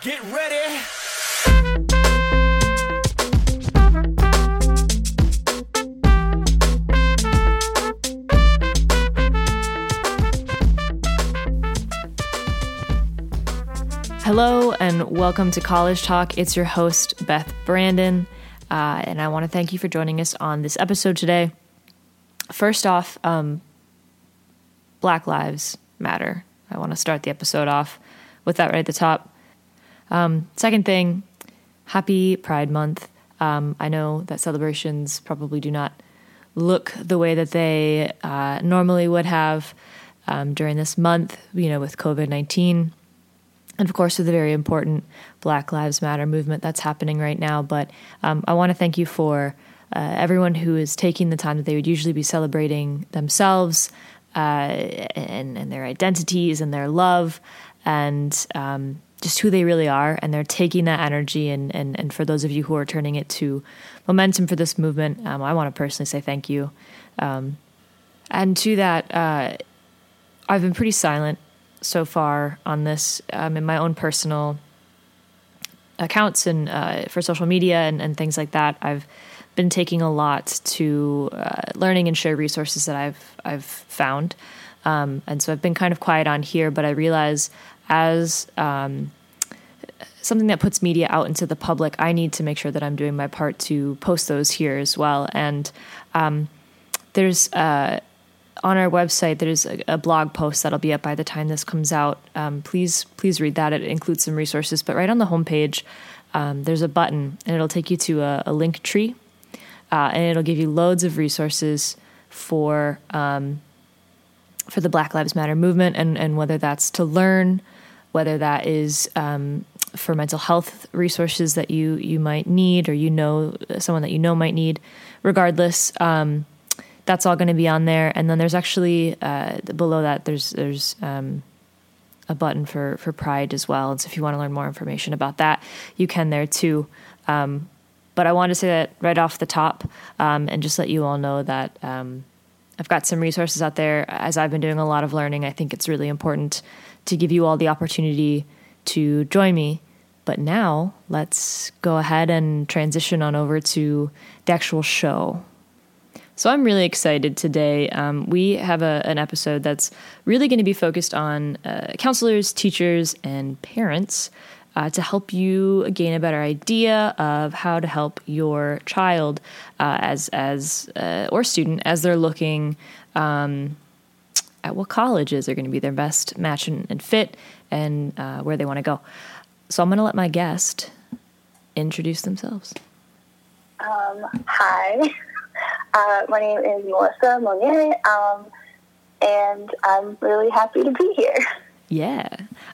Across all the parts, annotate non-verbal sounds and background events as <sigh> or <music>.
Get ready. Hello and welcome to College Talk. It's your host, Beth Brandon, uh, and I want to thank you for joining us on this episode today. First off, um, Black Lives Matter. I want to start the episode off with that right at the top. Um, second thing, happy Pride Month. Um, I know that celebrations probably do not look the way that they uh, normally would have um, during this month, you know, with COVID 19. And of course, with the very important Black Lives Matter movement that's happening right now. But um, I want to thank you for uh, everyone who is taking the time that they would usually be celebrating themselves uh, and, and, their identities and their love and um, just who they really are. And they're taking that energy. And, and, and for those of you who are turning it to momentum for this movement, um, I want to personally say thank you. Um, and to that, uh, I've been pretty silent so far on this um, in my own personal accounts and uh, for social media and, and, things like that. I've been taking a lot to uh, learning and share resources that I've I've found, um, and so I've been kind of quiet on here. But I realize as um, something that puts media out into the public, I need to make sure that I'm doing my part to post those here as well. And um, there's uh, on our website there's a, a, blog post that'll be up by the time this comes out. Um, please please read that. It includes some resources. But right on the homepage, um, there's a button and it'll take you to a, a link tree, uh, and it'll give you loads of resources for um, for the Black Lives Matter movement and and whether that's to learn, whether that is um, for mental health resources that you you might need or you know someone that you know might need. Regardless um, that's all going to be on there. And then there's actually uh, below that there's there's um, a button for for Pride as well. And so if you want to learn more information about that, you can there too. Um, but I want to say that right off the top, um, and just let you all know that um, I've got some resources out there. As I've been doing a lot of learning, I think it's really important to give you all the opportunity to join me. But now let's go ahead and transition on over to the actual show. So I'm really excited today. Um, we have a, an episode that's really going to be focused on uh, counselors, teachers, and parents uh, to help you gain a better idea of how to help your child uh, as as uh, or student as they're looking um, at what colleges are going to be their best match and, and fit and uh, where they want to go. So I'm going to let my guest introduce themselves. Um, hi. <laughs> Uh, my name is Melissa Monier, um, and I'm really happy to be here. <laughs> Yeah.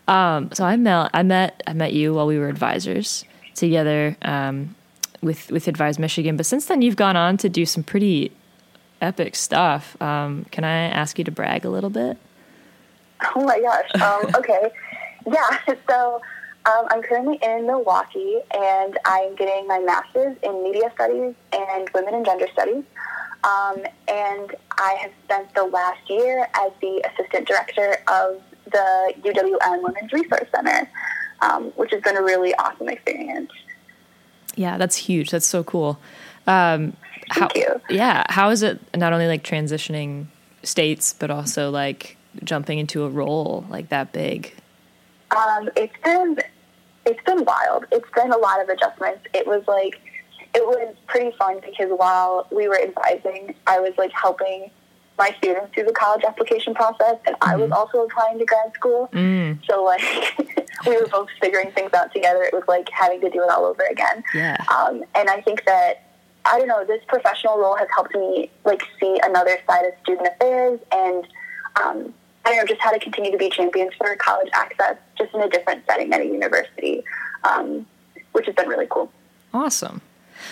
Um, so I met I met I met you while we were advisors together um, with with Advise Michigan. But since then, you've gone on to do some pretty epic stuff. Um, can I ask you to brag a little bit? Oh my gosh. Um, <laughs> okay. yeah. <laughs> So um, I'm currently in Milwaukee, and I'm getting my master's in media studies and women and gender studies. Um, and I have spent the last year as the assistant director of the UWM Women's Resource Center, um, which has been a really awesome experience. Yeah, that's huge. That's so cool. Um, Thank you. Yeah, how is it not only like transitioning states, but also like jumping into a role like that big? Um, it's been it's been wild. It's been a lot of adjustments. It was like it was pretty fun because while we were advising, I was like helping my students through the college application process, and mm-hmm. I was mm-hmm. also applying to grad school. Mm. So like <laughs> we were both figuring things out together. It was like having to do it all over again. Yeah. Um, and I think that I don't know this professional role has helped me like see another side of student affairs and. Um, I don't know, just how to continue to be champions for college access, just in a different setting at a university, um, which has been really cool. Awesome.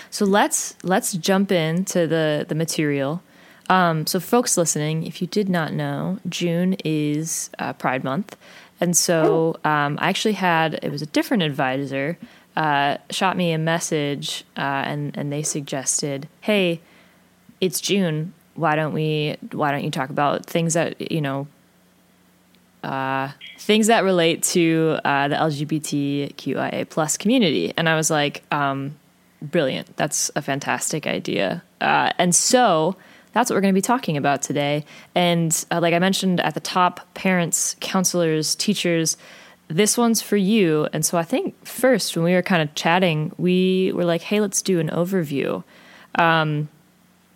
So let's let's jump into the the material. Um, so, folks listening, if you did not know, June is uh, Pride Month, and so oh. um, I actually had it was a different advisor uh, shot me a message, uh, and and they suggested, hey, it's June. Why don't we? Why don't you talk about things that you know uh, things that relate to uh, the LGBTQIA plus community. And I was like, um, brilliant. That's a fantastic idea. Uh, and so that's what we're going to be talking about today. And uh, like I mentioned at the top, parents, counselors, teachers, this one's for you. And so I think first, when we were kind of chatting, we were like, hey, let's do an overview. Um,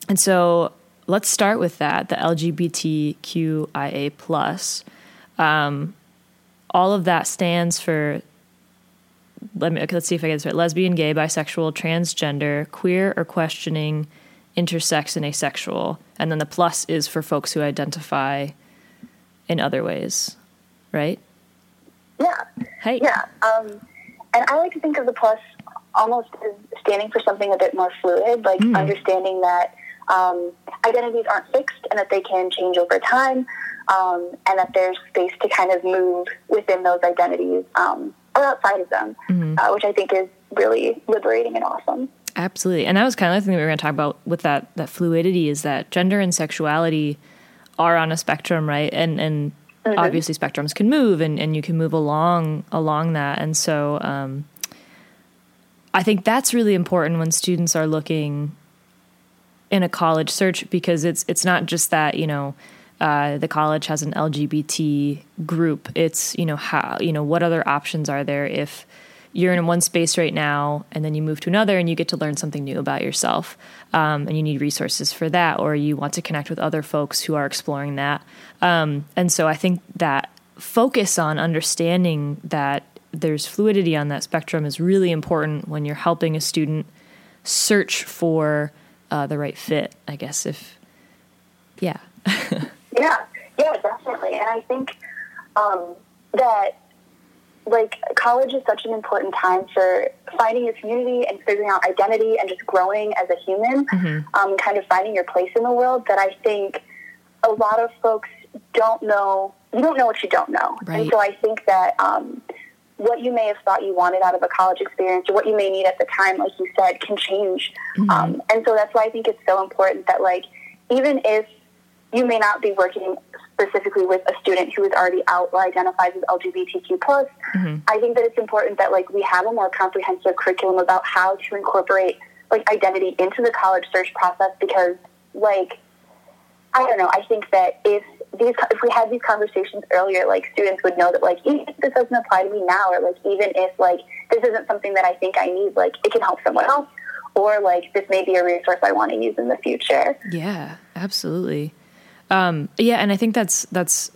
and so let's start with that the LGBTQIA. plus. Um, all of that stands for let me let's see if I get this right lesbian, gay, bisexual, transgender, queer or questioning, intersex, and asexual. And then the plus is for folks who identify in other ways, right? Yeah. Hey. Yeah. Um, and I like to think of the plus almost as standing for something a bit more fluid, like mm. understanding that um, identities aren't fixed and that they can change over time, um, and that there's space to kind of move within those identities um, or outside of them, mm-hmm. uh, which I think is really liberating and awesome. Absolutely, and that was kind of the thing that we were going to talk about with that that fluidity is that gender and sexuality are on a spectrum, right? And and mm-hmm. obviously spectrums can move, and and you can move along along that, and so. Um, I think that's really important when students are looking in a college search because it's it's not just that you know uh, the college has an LGBT group. It's you know how you know what other options are there if you're in one space right now and then you move to another and you get to learn something new about yourself um, and you need resources for that or you want to connect with other folks who are exploring that um, and so i think that focus on understanding that there's fluidity on that spectrum is really important when you're helping a student search for uh, the right fit. I guess if, yeah, <laughs> yeah, yeah, definitely. And I think um, that like college is such an important time for finding your community and figuring out identity and just growing as a human, mm-hmm. um, kind of finding your place in the world. That I think a lot of folks don't know. You don't know what you don't know, right. and so I think that. Um, what you may have thought you wanted out of a college experience or what you may need at the time, like you said, can change. Mm-hmm. Um, and so that's why I think it's so important that, like, even if you may not be working specifically with a student who is already out or identifies as LGBTQ plus, mm-hmm. I think that it's important that like we have a more comprehensive curriculum about how to incorporate like identity into the college search process because like I don't know, I think that if these if we had these conversations earlier, like students would know that like even if this doesn't apply to me now, or like even if like this isn't something that I think I need, like it can help someone else, or like this may be a resource I want to use in the future. Yeah, absolutely. Um, yeah, and I think that's that's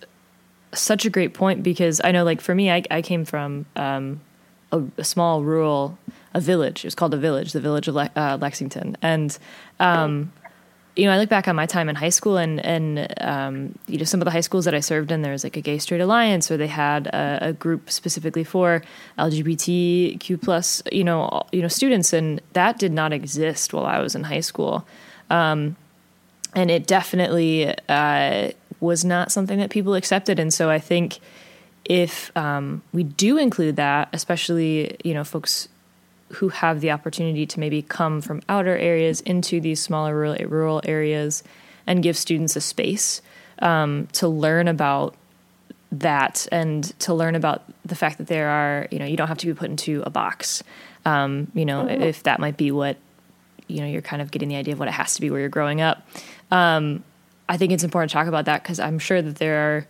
such a great point because I know, like for me, I, I came from um, a, a, small rural a village. It was called a village, the village of Le- uh, Lexington, and um, you know, I look back on my time in high school and, and um, you know, some of the high schools that I served in, there was like a gay straight alliance or they had a, a group specifically for LGBTQ plus, you know, you know, students. And that did not exist while I was in high school. Um, and it definitely uh, was not something that people accepted. And so I think if um, we do include that, especially, you know, folks who have the opportunity to maybe come from outer areas into these smaller rural, rural areas and give students a space um, to learn about that and to learn about the fact that there are you know you don't have to be put into a box um, you know mm-hmm. if that might be what you know you're kind of getting the idea of what it has to be where you're growing up um, i think it's important to talk about that because i'm sure that there are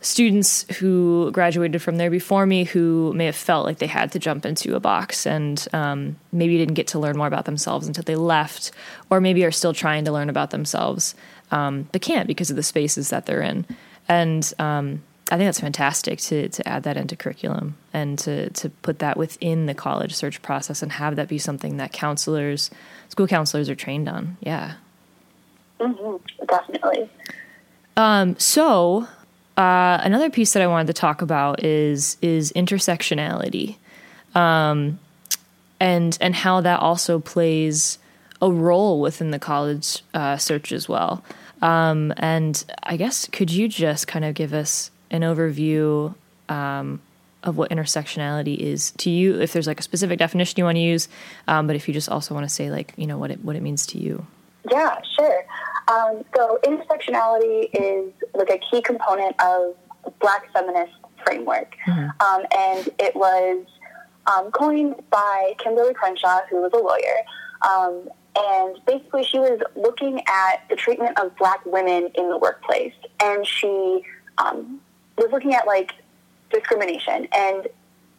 students who graduated from there before me who may have felt like they had to jump into a box and um, maybe didn't get to learn more about themselves until they left, or maybe are still trying to learn about themselves um, but can't because of the spaces that they're in. And um, I think that's fantastic to to add that into curriculum and to to put that within the college search process and have that be something that counselors, school counselors, are trained on. Yeah, mm-hmm, definitely. Um, so uh, another piece that I wanted to talk about is is intersectionality, um, and and how that also plays a role within the college uh, search as well. Um, and I guess could you just kind of give us an overview um, of what intersectionality is to you? If there's like a specific definition you want to use, um, but if you just also want to say like you know what it what it means to you. Yeah, sure. Um, so intersectionality is like a key component of Black feminist framework, um, and it was um, coined by Kimberlé Crenshaw, who was a lawyer. Um, and basically, she was looking at the treatment of Black women in the workplace, and she um, was looking at like discrimination and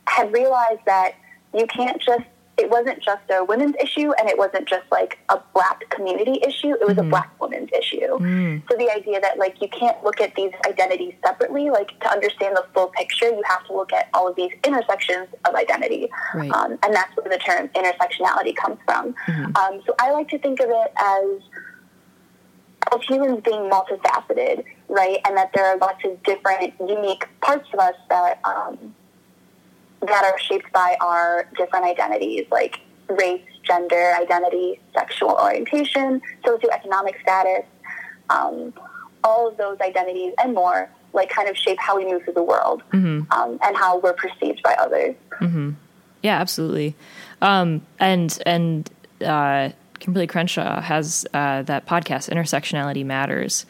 had realized that you can't just it wasn't just a women's issue and it wasn't just like a black community issue it was Mhm. a black woman's issue Mm. so the idea that like you can't look at these identities separately like to understand the full picture you have to look at all of these intersections of identity Right. um, and that's where the term intersectionality comes from Mhm. um, so i like to think of it as as humans being multifaceted, right? And that there are lots of different unique parts of us that um, that are shaped by our different identities, like race, gender, identity, sexual orientation, socioeconomic status. Um, all of those identities and more, like, kind of shape how we move through the world Mhm. um, and how we're perceived by others. Yeah, absolutely. Um, and and uh, Kimberlé Crenshaw has uh, that podcast, Intersectionality Matters.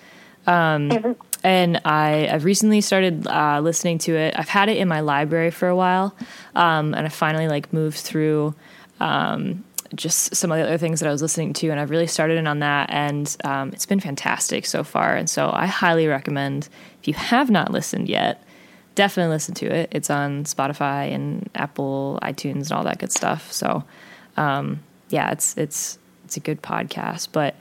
Um, and I, I've recently started uh, listening to it. I've had it in my library for a while, um, and I finally like moved through um, just some of the other things that I was listening to, and I've really started in on that, and um, it's been fantastic so far. And so I highly recommend if you have not listened yet, definitely listen to it. It's on Spotify and Apple, iTunes, and all that good stuff. So, um, yeah, it's it's it's a good podcast. But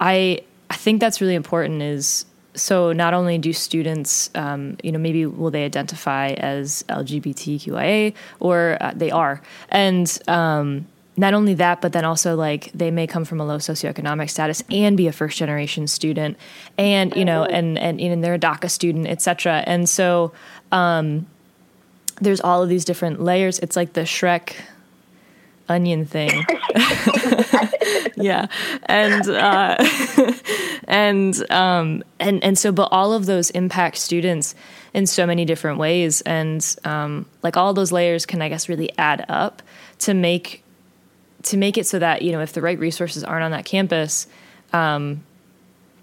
I I think that's really important. Is so not only do students, um, you know, maybe will they identify as LGBTQIA or uh, they are, and um, not only that, but then also like they may come from a low socioeconomic status and be a first generation student, and you know, and and, and they're a DACA student, etc. And so um, there's all of these different layers. It's like the Shrek onion thing. <laughs> yeah, and uh, <laughs> and um, and and so, but all of those impact students in so many different ways, and um, like all those layers can, I guess, really add up to make to make it so that you know if the right resources aren't on that campus. Um,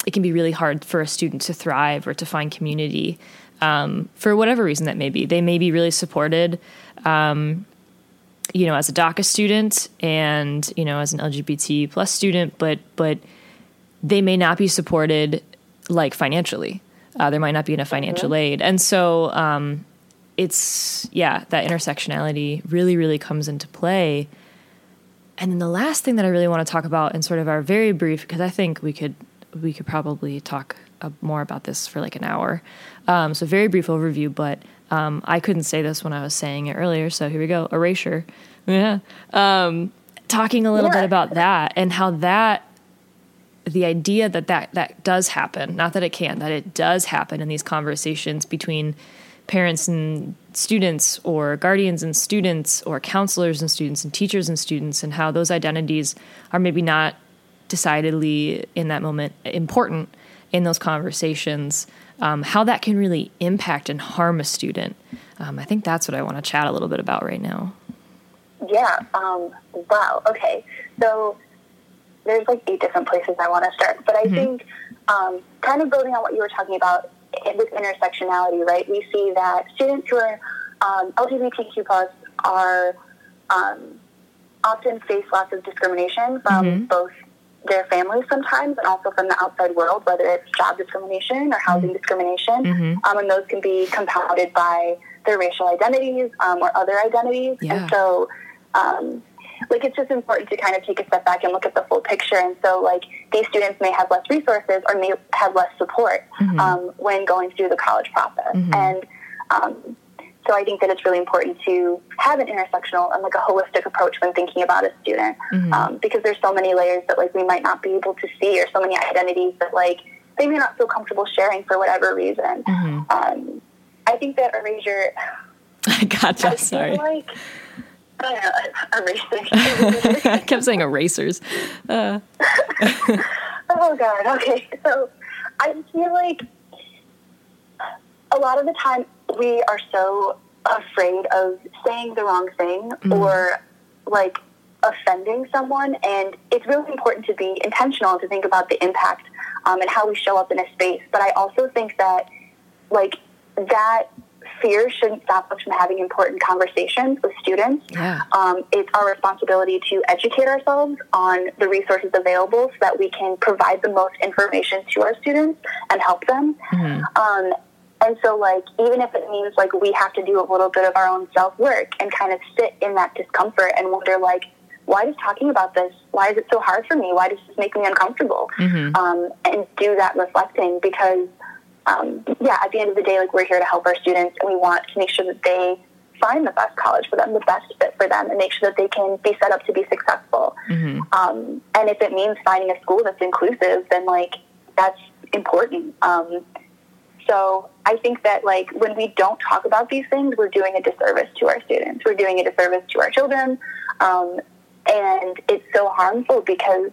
it can be really hard for a student to thrive or to find community um, for whatever reason that may be. They may be really supported, um, you know, as a DACA student and you know as an LGBT plus student, but but they may not be supported like financially. Uh, there might not be enough financial aid, and so um, it's yeah that intersectionality really really comes into play. And then the last thing that I really want to talk about in sort of our very brief, because I think we could we could probably talk uh, more about this for like an hour. Um, so very brief overview, but um, I couldn't say this when I was saying it earlier. So here we go. Erasure. Yeah. Um, talking a little Yeah. bit about that and how that the idea that, that that does happen, not that it can, that it does happen in these conversations between parents and students or guardians and students or counselors and students and teachers and students and how those identities are maybe not decidedly in that moment important in those conversations um, how that can really impact and harm a student um, i think that's what i want to chat a little bit about right now Yeah. Um, wow. Okay. So there's like eight different places I want to start, but I think um, kind of building on what you were talking about with intersectionality, right? We see that students who are um, LGBTQ plus are um, often face lots of discrimination from Mhm. both their families sometimes and also from the outside world, whether it's job discrimination or housing discrimination. Mhm. Um, and those can be compounded by their racial identities um, or other identities. Yeah. And so, um, like, it's just important to kind of take a step back and look at the full picture. And so, like, these students may have less resources or may have less support Mhm. um, when going through the college process. Mhm. And um, so I think that it's really important to have an intersectional and like a holistic approach when thinking about a student Mhm. um, because there's so many layers that like we might not be able to see or so many identities that like they may not feel comfortable sharing for whatever reason. Mhm. Um, I think that erasure. <laughs> i gotcha I sorry like know, <laughs> erasure. <laughs> i kept saying erasers uh, Oh God. Okay. So I feel like a lot of the time we are so afraid of saying the wrong thing or like offending someone, and it's really important to be intentional and to think about the impact um, and how we show up in a space. But I also think that like that fear shouldn't stop us from having important conversations with students. Yeah. Um, it's our responsibility to educate ourselves on the resources available so that we can provide the most information to our students and help them. Mhm. Um, and so, like, even if it means like we have to do a little bit of our own self work and kind of sit in that discomfort and wonder, like, why does talking about this? Why is it so hard for me? Why does this make me uncomfortable? Mhm. Um, and do that reflecting because, um, yeah, at the end of the day, like, we're here to help our students and we want to make sure that they find the best college for them, the best fit for them, and make sure that they can be set up to be successful. Mhm. Um, and if it means finding a school that's inclusive, then like that's important. Um, so I think that like when we don't talk about these things, we're doing a disservice to our students. We're doing a disservice to our children, um, and it's so harmful because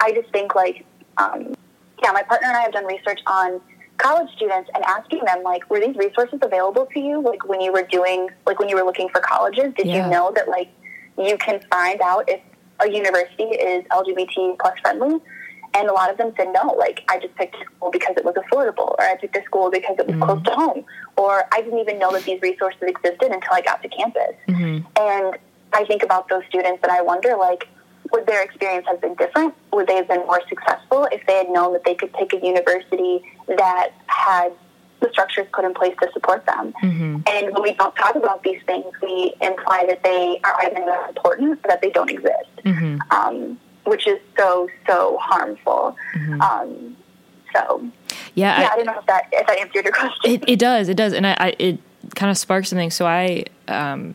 I just think like um, yeah, my partner and I have done research on college students and asking them like, were these resources available to you? Like when you were doing like when you were looking for colleges, did Yeah. you know that like you can find out if a university is LGBT plus friendly? And a lot of them said no. Like I just picked school because it was affordable, or I picked a school because it was close to home, or I didn't even know that these resources existed until I got to campus. Mhm. And I think about those students and I wonder, like, would their experience have been different? Would they have been more successful if they had known that they could pick a university that had the structures put in place to support them? Mhm. And when we don't talk about these things, we imply that they are either not important or that they don't exist, Mhm. um, which is so, so harmful. Mhm. Um, so, Yeah. yeah, I- I, don't know if that, if that answered your question. It, it does. It does, and I, I it kind of sparks something. So I um,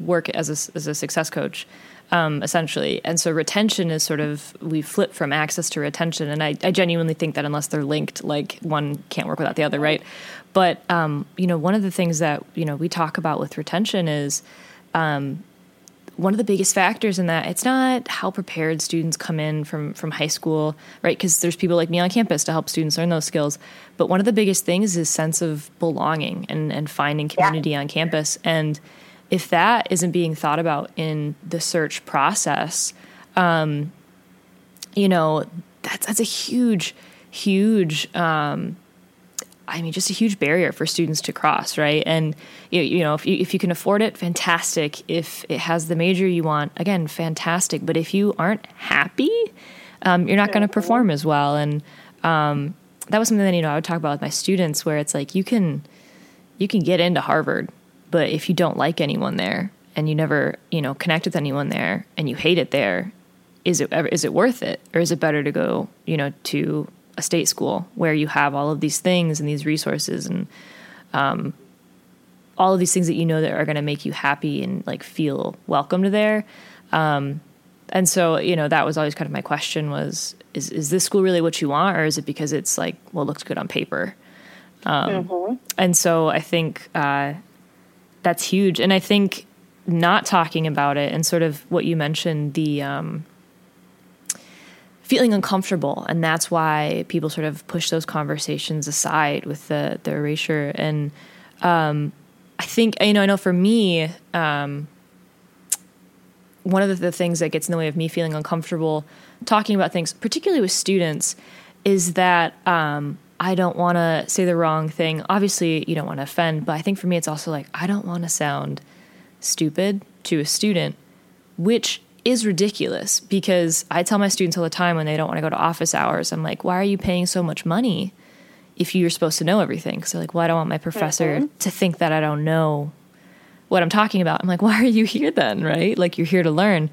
work as a, as a success coach, um, essentially, and so retention is sort of we flip from access to retention, and I, I genuinely think that unless they're linked, like one can't work without the other, right? But um, you know, one of the things that you know we talk about with retention is one of the biggest factors in that it's not how prepared students come in from from high school right? Because there's people like me on campus to help students learn those skills. But one of the biggest things is sense of belonging and and finding community on campus. And if that isn't being thought about in the search process um you know that's that's a huge huge um I mean, just a huge barrier for students to cross, right? And you, you know, if you, if you can afford it, fantastic. If it has the major you want, again, fantastic. But if you aren't happy, um, you're not going to perform as well. And um, that was something that you know I would talk about with my students, where it's like you can you can get into Harvard, but if you don't like anyone there and you never you know connect with anyone there and you hate it there, is it is it worth it, or is it better to go you know to a state school where you have all of these things and these resources and um, all of these things that you know that are going to make you happy and like feel welcomed there. Um, and so you know that was always kind of my question was is is this school really what you want or is it because it's like well it looks good on paper? Um, and so i think uh, that's huge. And i think not talking about it and sort of what you mentioned the um, feeling uncomfortable and that's why people sort of push those conversations aside with the the erasure. And um, i think you know i know for me um, one of the, things that gets in the way of me feeling uncomfortable talking about things particularly with students is that um, i don't want to say the wrong thing. Obviously you don't want to offend but i think for me it's also like i don't want to sound stupid to a student which is ridiculous because I tell my students all the time when they don't want to go to office hours, I'm like, why are you paying so much money if you're supposed to know everything? Because they're like, well, I don't want my professor to think that I don't know what I'm talking about. I'm like, why are you here then? Right? Like, you're here to learn.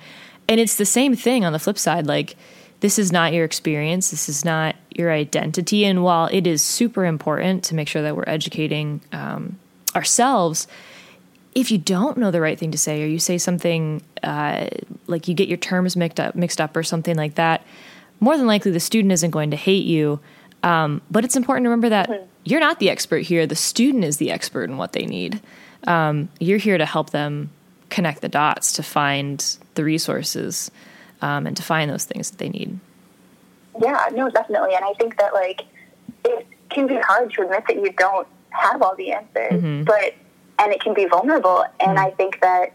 And it's the same thing on the flip side. Like, this is not your experience, this is not your identity. And while it is super important to make sure that we're educating um, ourselves, if you don't know the right thing to say or you say something uh, like you get your terms mixed up mixed up or something like that more than likely the student isn't going to hate you. Um, but it's important to remember that you're not the expert here. The student is the expert in what they need. Um, you're here to help them connect the dots to find the resources um, and to find those things that they need. Yeah, no, definitely. And I think that like it can be hard to admit that you don't have all the answers, but and it can be vulnerable. And I think that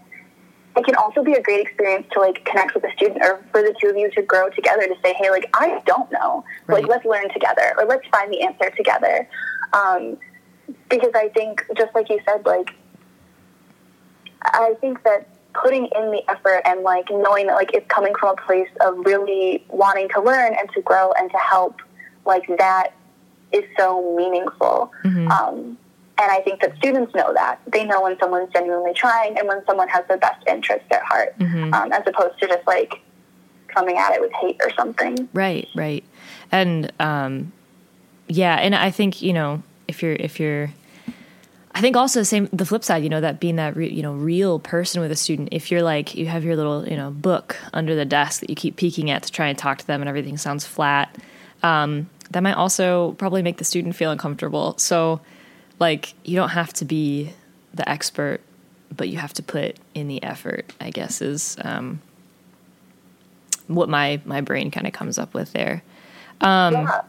it can also be a great experience to like connect with a student or for the two of you to grow together to say, hey, like I don't know, Right. like let's learn together or let's find the answer together. Um, because I think, just like you said, like, I think that putting in the effort and like knowing that like it's coming from a place of really wanting to learn and to grow and to help, like that is so meaningful. Mm-hmm. Um, and I think that students know that. They know when someone's genuinely trying and when someone has their best interest at heart, Mhm. um, as opposed to just like coming at it with hate or something. Right, right. And um yeah, and I think, you know, if you're if you're I think also the same the flip side, you know, that being that re, you know real person with a student. If you're like you have your little you know book under the desk that you keep peeking at to try and talk to them, and everything sounds flat, um, that might also probably make the student feel uncomfortable. So, like, you don't have to be the expert, but you have to put in the effort. I guess is um, what my my brain kind of comes up with there. Um, yeah.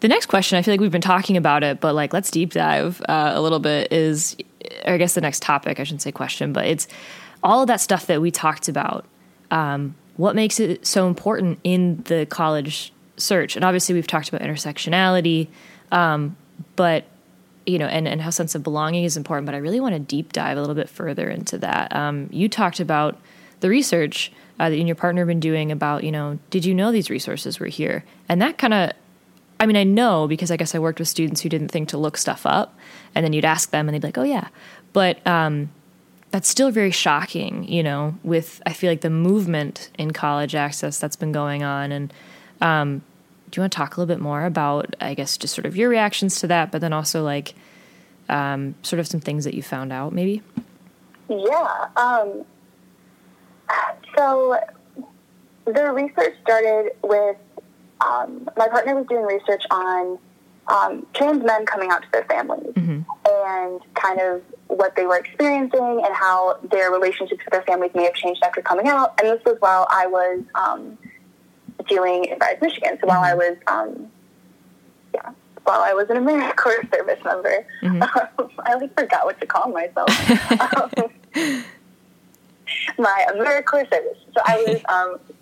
The next question, I feel like we've been talking about it, but like let's deep dive uh, a little bit. Is or I guess the next topic, I shouldn't say question, but it's all of that stuff that we talked about. Um, what makes it so important in the college search? And obviously, we've talked about intersectionality, um, but you know, and, and how sense of belonging is important. But I really want to deep dive a little bit further into that. Um, you talked about the research uh, that you and your partner have been doing about, you know, did you know these resources were here? And that kind of, I mean, I know because I guess I worked with students who didn't think to look stuff up, and then you'd ask them, and they'd be like, "Oh yeah," but um, that's still very shocking, you know. With I feel like the movement in college access that's been going on, and um, do you want to talk a little bit more about, I guess, just sort of your reactions to that, but then also like um, sort of some things that you found out, maybe? Yeah. Um, so the research started with um, my partner was doing research on um, trans men coming out to their families and kind of what they were experiencing and how their relationships with their families may have changed after coming out. And this was while I was um, doing in Michigan. So while I was, um, yeah, while I was an AmeriCorps <laughs> service member, <laughs> I like forgot what to call myself. um, <laughs> my AmeriCorps service. So I was um,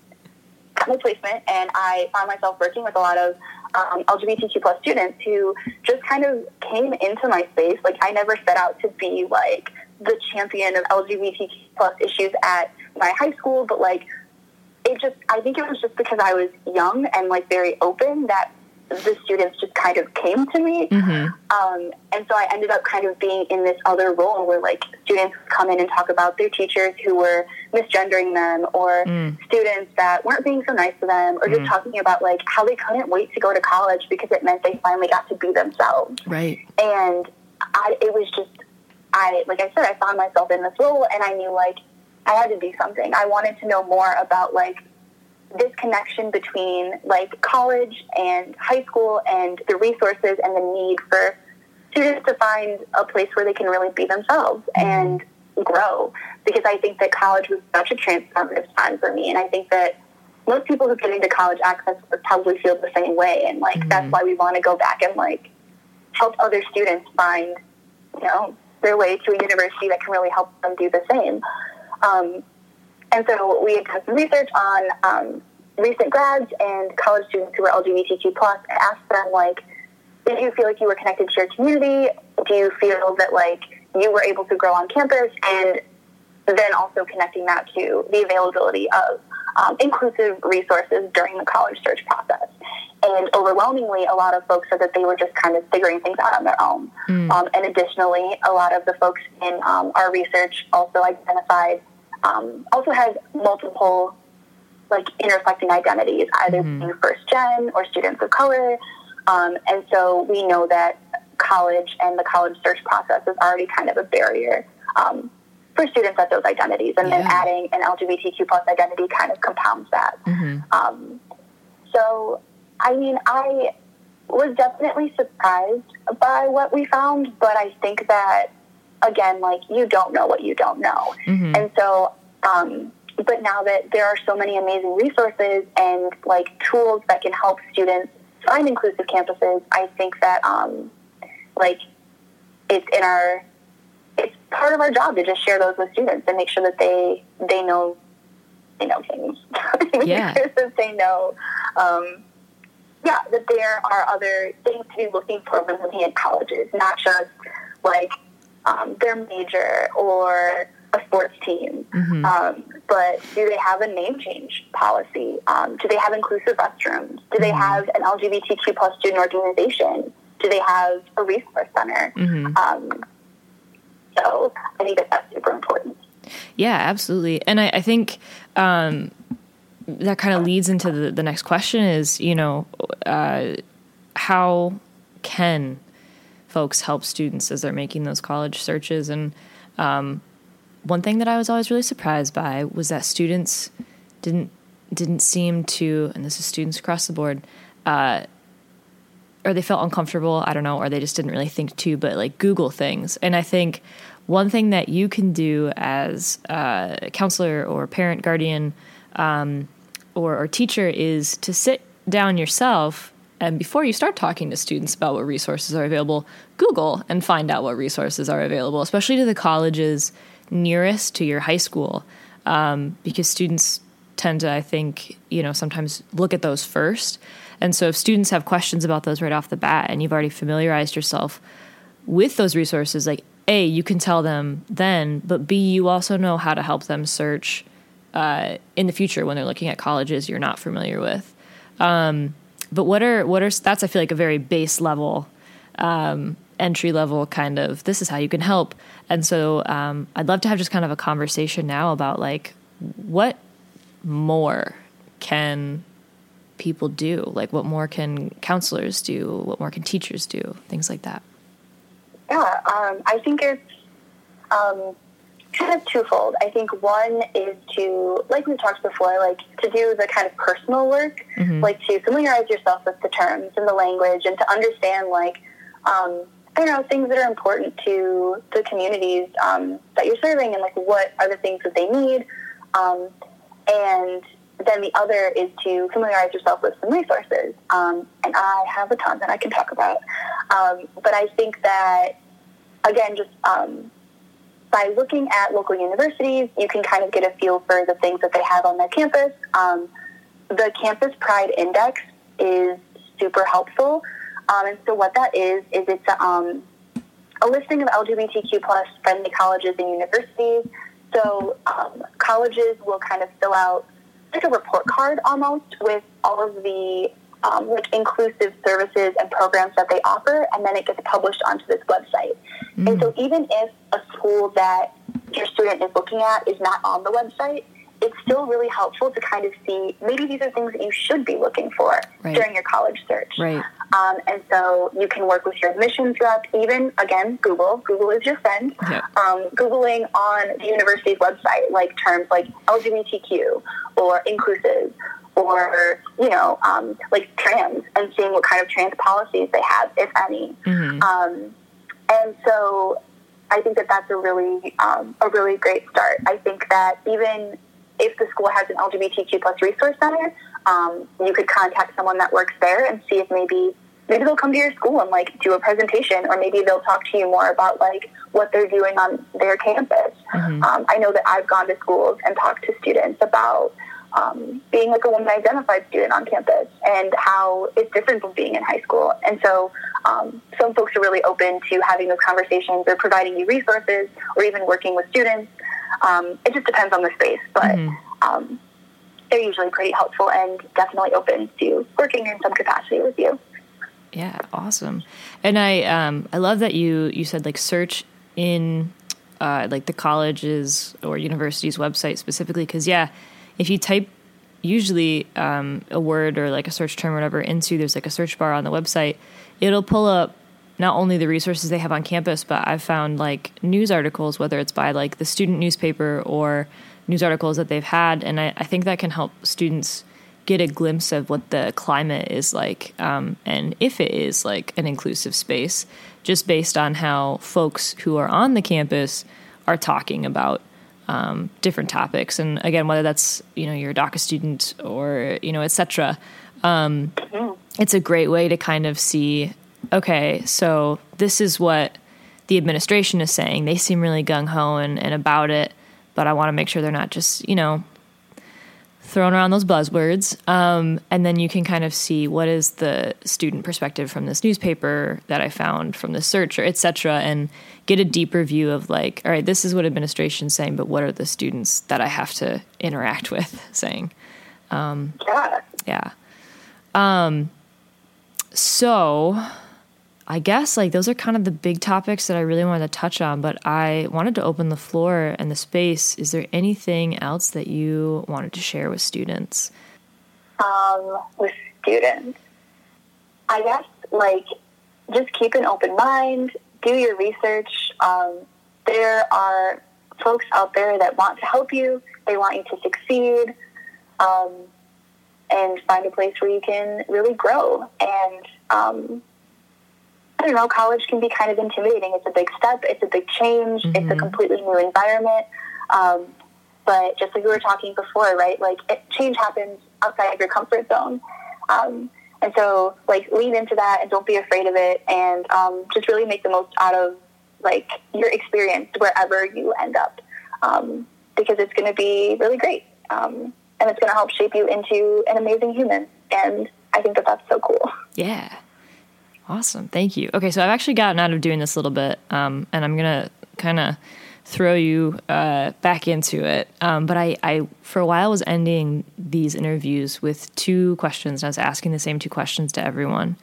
at my placement, and I found myself working with a lot of um, LGBTQ plus students who just kind of came into my space. Like I never set out to be like the champion of LGBTQ plus issues at my high school, but like it just I think it was just because I was young and like very open that the students just kind of came to me. Mm-hmm. Um, and so I ended up kind of being in this other role where like students come in and talk about their teachers who were misgendering them or mm. students that weren't being so nice to them or just mm. talking about like how they couldn't wait to go to college because it meant they finally got to be themselves. Right. And I, it was just, I, like I said, I found myself in this role and I knew like I had to do something. I wanted to know more about like this connection between like college and high school and the resources and the need for students to find a place where they can really be themselves mm-hmm. and grow. Because I think that college was such a transformative time for me. And I think that most people who get into college access would probably feel the same way. And like, mm-hmm. that's why we want to go back and like help other students find, you know, their way to a university that can really help them do the same. Um, and so we had done some research on um, recent grads and college students who were LGBTQ plus and asked them like, did you feel like you were connected to your community? Do you feel that like you were able to grow on campus? And then also connecting that to the availability of um, inclusive resources during the college search process. And overwhelmingly, a lot of folks said that they were just kind of figuring things out on their own. Um, and additionally, a lot of the folks in um, our research also identified, um, also has multiple like intersecting identities, either being first gen or students of color. Um, and so we know that college and the college search process is already kind of a barrier um, for students at those identities. And then adding an LGBTQ plus identity kind of compounds that. Um, so, I mean, I was definitely surprised by what we found, but I think that, again, like, you don't know what you don't know. And so, um, but now that there are so many amazing resources and like tools that can help students find inclusive campuses, I think that, um, like, it's in our, it's part of our job to just share those with students and make sure that they, they know, they know things. <laughs> Yeah. that they know, um, yeah, that there are other things to be looking for when looking at colleges, not just like um, their major or a sports team. Mm-hmm. Um, but do they have a name change policy? Um, do they have inclusive restrooms? Do they mm-hmm. have an LGBTQ plus student organization? Do they have a resource center? Mm-hmm. Um, so I think that that's super important. Yeah, absolutely. And I, I think um, that kind of leads into the, the next question is, you know, uh, how can folks help students as they're making those college searches? And um, one thing that I was always really surprised by was that students didn't didn't seem to, and this is students across the board, uh, or they felt uncomfortable. I don't know, or they just didn't really think to, but like Google things. And I think one thing that you can do as a counselor or parent, guardian, um, or, or teacher is to sit down yourself and before you start talking to students about what resources are available, Google and find out what resources are available, especially to the colleges nearest to your high school, um, because students tend to, I think, you know, sometimes look at those first. And so if students have questions about those right off the bat and you've already familiarized yourself with those resources, like A, you can tell them then, but B, you also know how to help them search uh, in the future when they're looking at colleges you're not familiar with. Um, but what are what are that's I feel like a very base level um, entry level kind of this is how you can help. And so um, I'd love to have just kind of a conversation now about like what more can people do? Like what more can counselors do? What more can teachers do? Things like that. Yeah, um, I think it's um, kind of twofold. I think one is to, like we talked before, like to do the kind of personal work, mm-hmm. like to familiarize yourself with the terms and the language, and to understand like um, I don't know things that are important to the communities um, that you're serving, and like what are the things that they need, um, and then the other is to familiarize yourself with some resources. Um, and I have a ton that I can talk about, um, but I think that again, just um, by looking at local universities, you can kind of get a feel for the things that they have on their campus. Um, the Campus Pride Index is super helpful. Um, and so what that is, is it's um, a listing of LGBTQ plus friendly colleges and universities. So um, colleges will kind of fill out like a report card almost with all of the um, like inclusive services and programs that they offer, and then it gets published onto this website. Mm-hmm. And so mm. even if a school that your student is looking at is not on the website, it's still really helpful to kind of see maybe these are things that you should be looking for right. during your college search. Right. Um, and so you can work with your admissions rep, even again, Google. Google is your friend. Yeah. Um, Googling on the university's website, like terms like LGBTQ or inclusive or you know um, like trans and seeing what kind of trans policies they have if any mm-hmm. um, and so I think that that's a really um, a really great start I think that even if the school has an LGBTQ plus resource center um, you could contact someone that works there and see if maybe maybe they'll come to your school and like do a presentation or maybe they'll talk to you more about like what they're doing on their campus mm-hmm. Um, I know that I've gone to schools and talked to students about um, being like a woman identified student on campus and how it's different from being in high school. And so um, some folks are really open to having those conversations or providing you resources or even working with students. Um, it just depends on the space, but mm-hmm. um, they're usually pretty helpful and definitely open to working in some capacity with you. Yeah, awesome. And I um, I love that you you said like search in uh, like the colleges or universities website specifically because yeah if you type usually um, a word or like a search term or whatever into there's like a search bar on the website it'll pull up not only the resources they have on campus but i've found like news articles whether it's by like the student newspaper or news articles that they've had. And i, I think that can help students get a glimpse of what the climate is like um, and if it is like an inclusive space just based on how folks who are on the campus are talking about um, different topics. And again, whether that's you know you're a DACA student or you know etc. Um, it's a great way to kind of see. Okay, so this is what the administration is saying. They seem really gung ho and, and about it, but I want to make sure they're not just you know throwing around those buzzwords. Um, and then you can kind of see what is the student perspective from this newspaper that I found from the search or etc and get a deeper view of like, all right, this is what administration's saying, but what are the students that I have to interact with <laughs> saying? Um, yeah. Yeah. Um, so I guess like those are kind of the big topics that I really wanted to touch on, but I wanted to open the floor and the space. Is there anything else that you wanted to share with students? Um, with students, I guess like just keep an open mind, do your research. Um, there are folks out there that want to help you. They want you to succeed, um, and find a place where you can really grow and um, I don't know, college can be kind of intimidating. It's a big step, it's a big change, mm-hmm. it's a mm-hmm. completely new environment. Um, but just like we were talking before, right? Like it, change happens outside of your comfort zone. Um, and so, like, lean into that and don't be afraid of it, and um, just really make the most out of like your experience wherever you end up, um, because it's going to be really great, um, and it's going to help shape you into an amazing human. And I think that that's so cool. Yeah. Awesome. Thank you. Okay, so I've actually gotten out of doing this a little bit, um, and I'm going to kind of throw you uh, back into it. Um, but I, I, for a while, was ending these interviews with two questions. And I was asking the same two questions to everyone.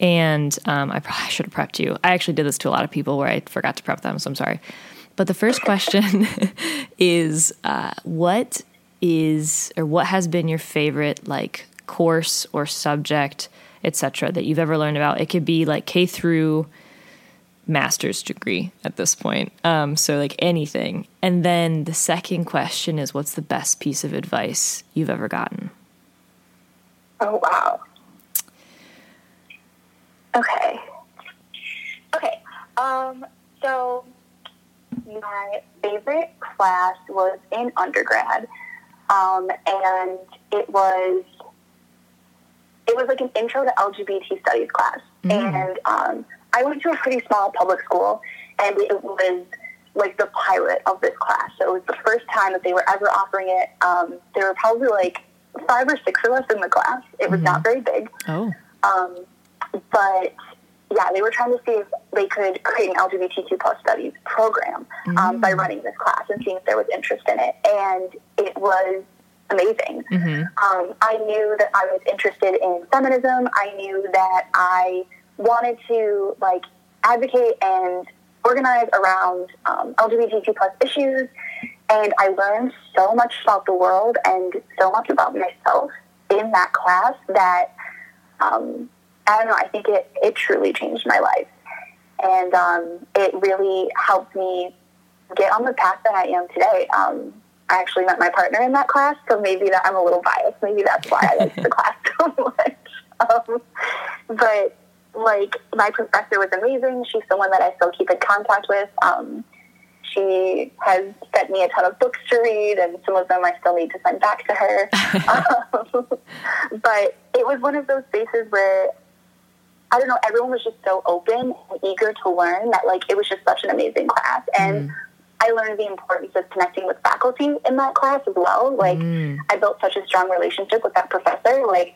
And um, I probably <laughs> should have prepped you. I actually did this to a lot of people where I forgot to prep them, so I'm sorry. But the first question <laughs> is uh, what is or what has been your favorite like course or subject etc. that you've ever learned about. It could be like K through master's degree at this point. Um, so like anything. And then the second question is what's the best piece of advice you've ever gotten? Oh wow. Okay. Okay. Um, so my favorite class was in undergrad. Um, and it was it was like an intro to LGBT studies class. Mm. And um, I went to a pretty small public school, and it was like the pilot of this class. So it was the first time that they were ever offering it. Um, there were probably like five or six of us in the class. It was mm-hmm. not very big. Oh. Um, but yeah, they were trying to see if they could create an LGBTQ plus studies program um, mm-hmm. by running this class and seeing if there was interest in it. And it was amazing. Mm-hmm. Um, I knew that I was interested in feminism. I knew that I wanted to like advocate and organize around um, LGBTQ plus issues, and I learned so much about the world and so much about myself in that class that um, I don't know. I think it it truly changed my life, and um, it really helped me get on the path that I am today. Um, I actually met my partner in that class, so maybe that I'm a little biased. Maybe that's why I liked the <laughs> class so much. Um, but like my professor was amazing. She's someone that I still keep in contact with. Um, she has sent me a ton of books to read, and some of them I still need to send back to her. <laughs> um, <laughs> but it was one of those spaces where I don't know. Everyone was just so open and eager to learn that like it was just such an amazing class, and. Mm I learned the importance of connecting with faculty in that class as well. Like, mm. I built such a strong relationship with that professor. Like,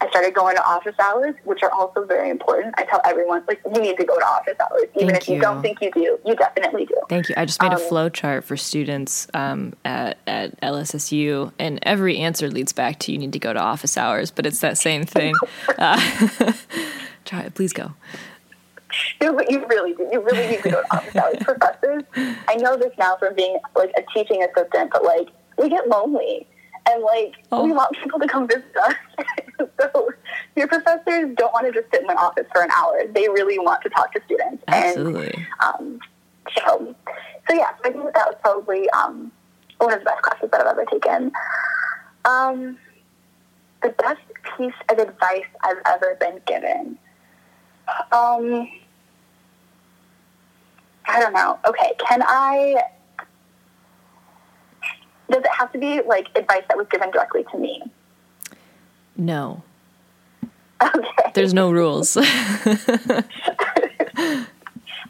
I started going to office hours, which are also very important. I tell everyone, like, you need to go to office hours. Even Thank if you. you. don't think you do, you definitely do. Thank you. I just made um, a flow chart for students um, at, at LSSU, and every answer leads back to you need to go to office hours, but it's that same thing. <laughs> uh, <laughs> try it. Please go. <laughs> you, you really do. You really need to go to office hours. Professors, I know this now from being like a teaching assistant, but like we get lonely and like oh. we want people to come visit us. <laughs> so your professors don't want to just sit in their office for an hour. They really want to talk to students. Absolutely. And, um, so, so yeah, I think that was probably um, one of the best classes that I've ever taken. Um, the best piece of advice I've ever been given. Um, I don't know. Okay, can I? Does it have to be like advice that was given directly to me? No. Okay. There's no rules. <laughs>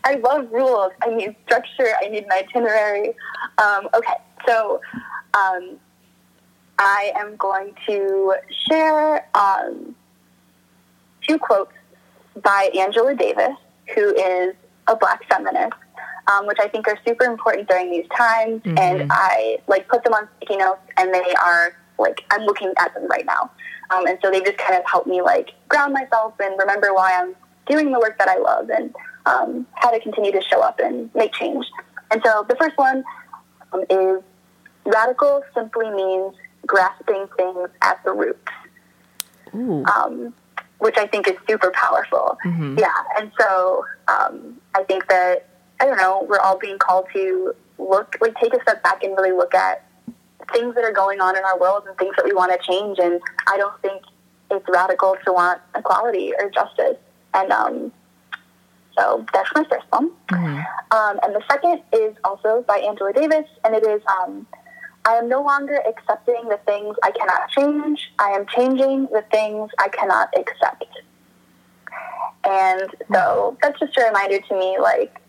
I love rules. I need structure. I need an itinerary. Um, okay, so um, I am going to share um, two quotes by Angela Davis, who is a black feminist, um, which I think are super important during these times. Mm-hmm. And I like put them on sticky notes, and they are like I'm looking at them right now. Um, and so they just kind of help me like ground myself and remember why I'm doing the work that I love and um, how to continue to show up and make change. And so the first one um, is radical simply means grasping things at the roots, um, which I think is super powerful. Mm-hmm. Yeah. And so um, I think that, I don't know, we're all being called to look, like take a step back and really look at things that are going on in our world and things that we want to change. And I don't think it's radical to want equality or justice. And um, so that's my first one. Mm-hmm. Um, and the second is also by Angela Davis, and it is um, I am no longer accepting the things I cannot change. I am changing the things I cannot accept. And so that's just a reminder to me, like,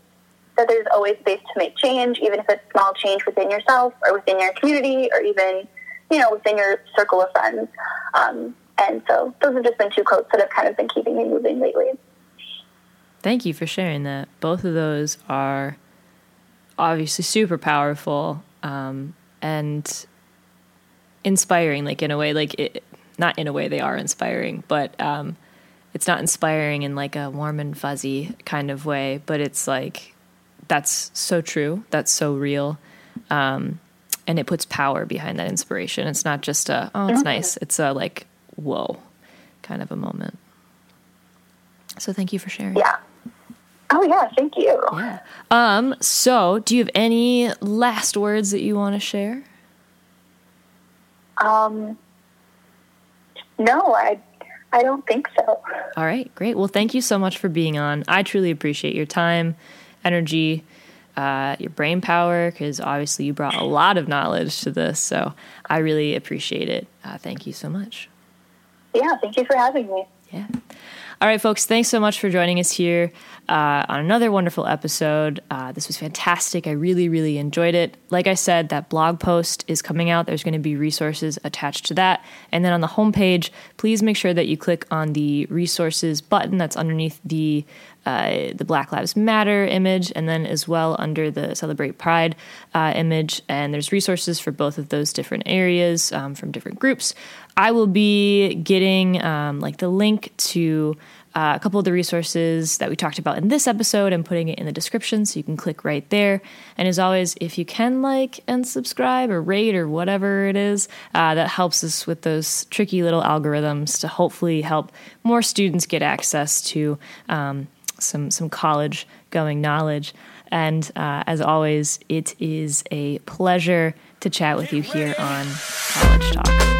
that there's always space to make change, even if it's small change within yourself or within your community or even, you know, within your circle of friends. Um, and so those have just been two quotes that have kind of been keeping me moving lately. Thank you for sharing that. Both of those are obviously super powerful um, and inspiring, like in a way, like it, not in a way they are inspiring, but um, it's not inspiring in like a warm and fuzzy kind of way, but it's like that's so true. That's so real. Um, and it puts power behind that inspiration. It's not just a, oh, it's mm-hmm. nice. It's a like, whoa kind of a moment. So thank you for sharing. Yeah. Oh yeah, thank you. Yeah. Um, so do you have any last words that you want to share? Um no, I I don't think so. All right, great. Well, thank you so much for being on. I truly appreciate your time energy, uh, your brain power, because obviously you brought a lot of knowledge to this. So I really appreciate it. Uh, thank you so much. Yeah, thank you for having me. Yeah. All right, folks, thanks so much for joining us here uh, on another wonderful episode. Uh, this was fantastic. I really, really enjoyed it. Like I said, that blog post is coming out. There's going to be resources attached to that. And then on the homepage, please make sure that you click on the resources button that's underneath the uh, the Black Lives Matter image, and then as well under the Celebrate Pride uh, image. And there's resources for both of those different areas um, from different groups. I will be getting um, like the link to uh, a couple of the resources that we talked about in this episode and putting it in the description so you can click right there. And as always, if you can like and subscribe or rate or whatever it is, uh, that helps us with those tricky little algorithms to hopefully help more students get access to um, some some college going knowledge. And uh, as always, it is a pleasure to chat with you here on College Talk.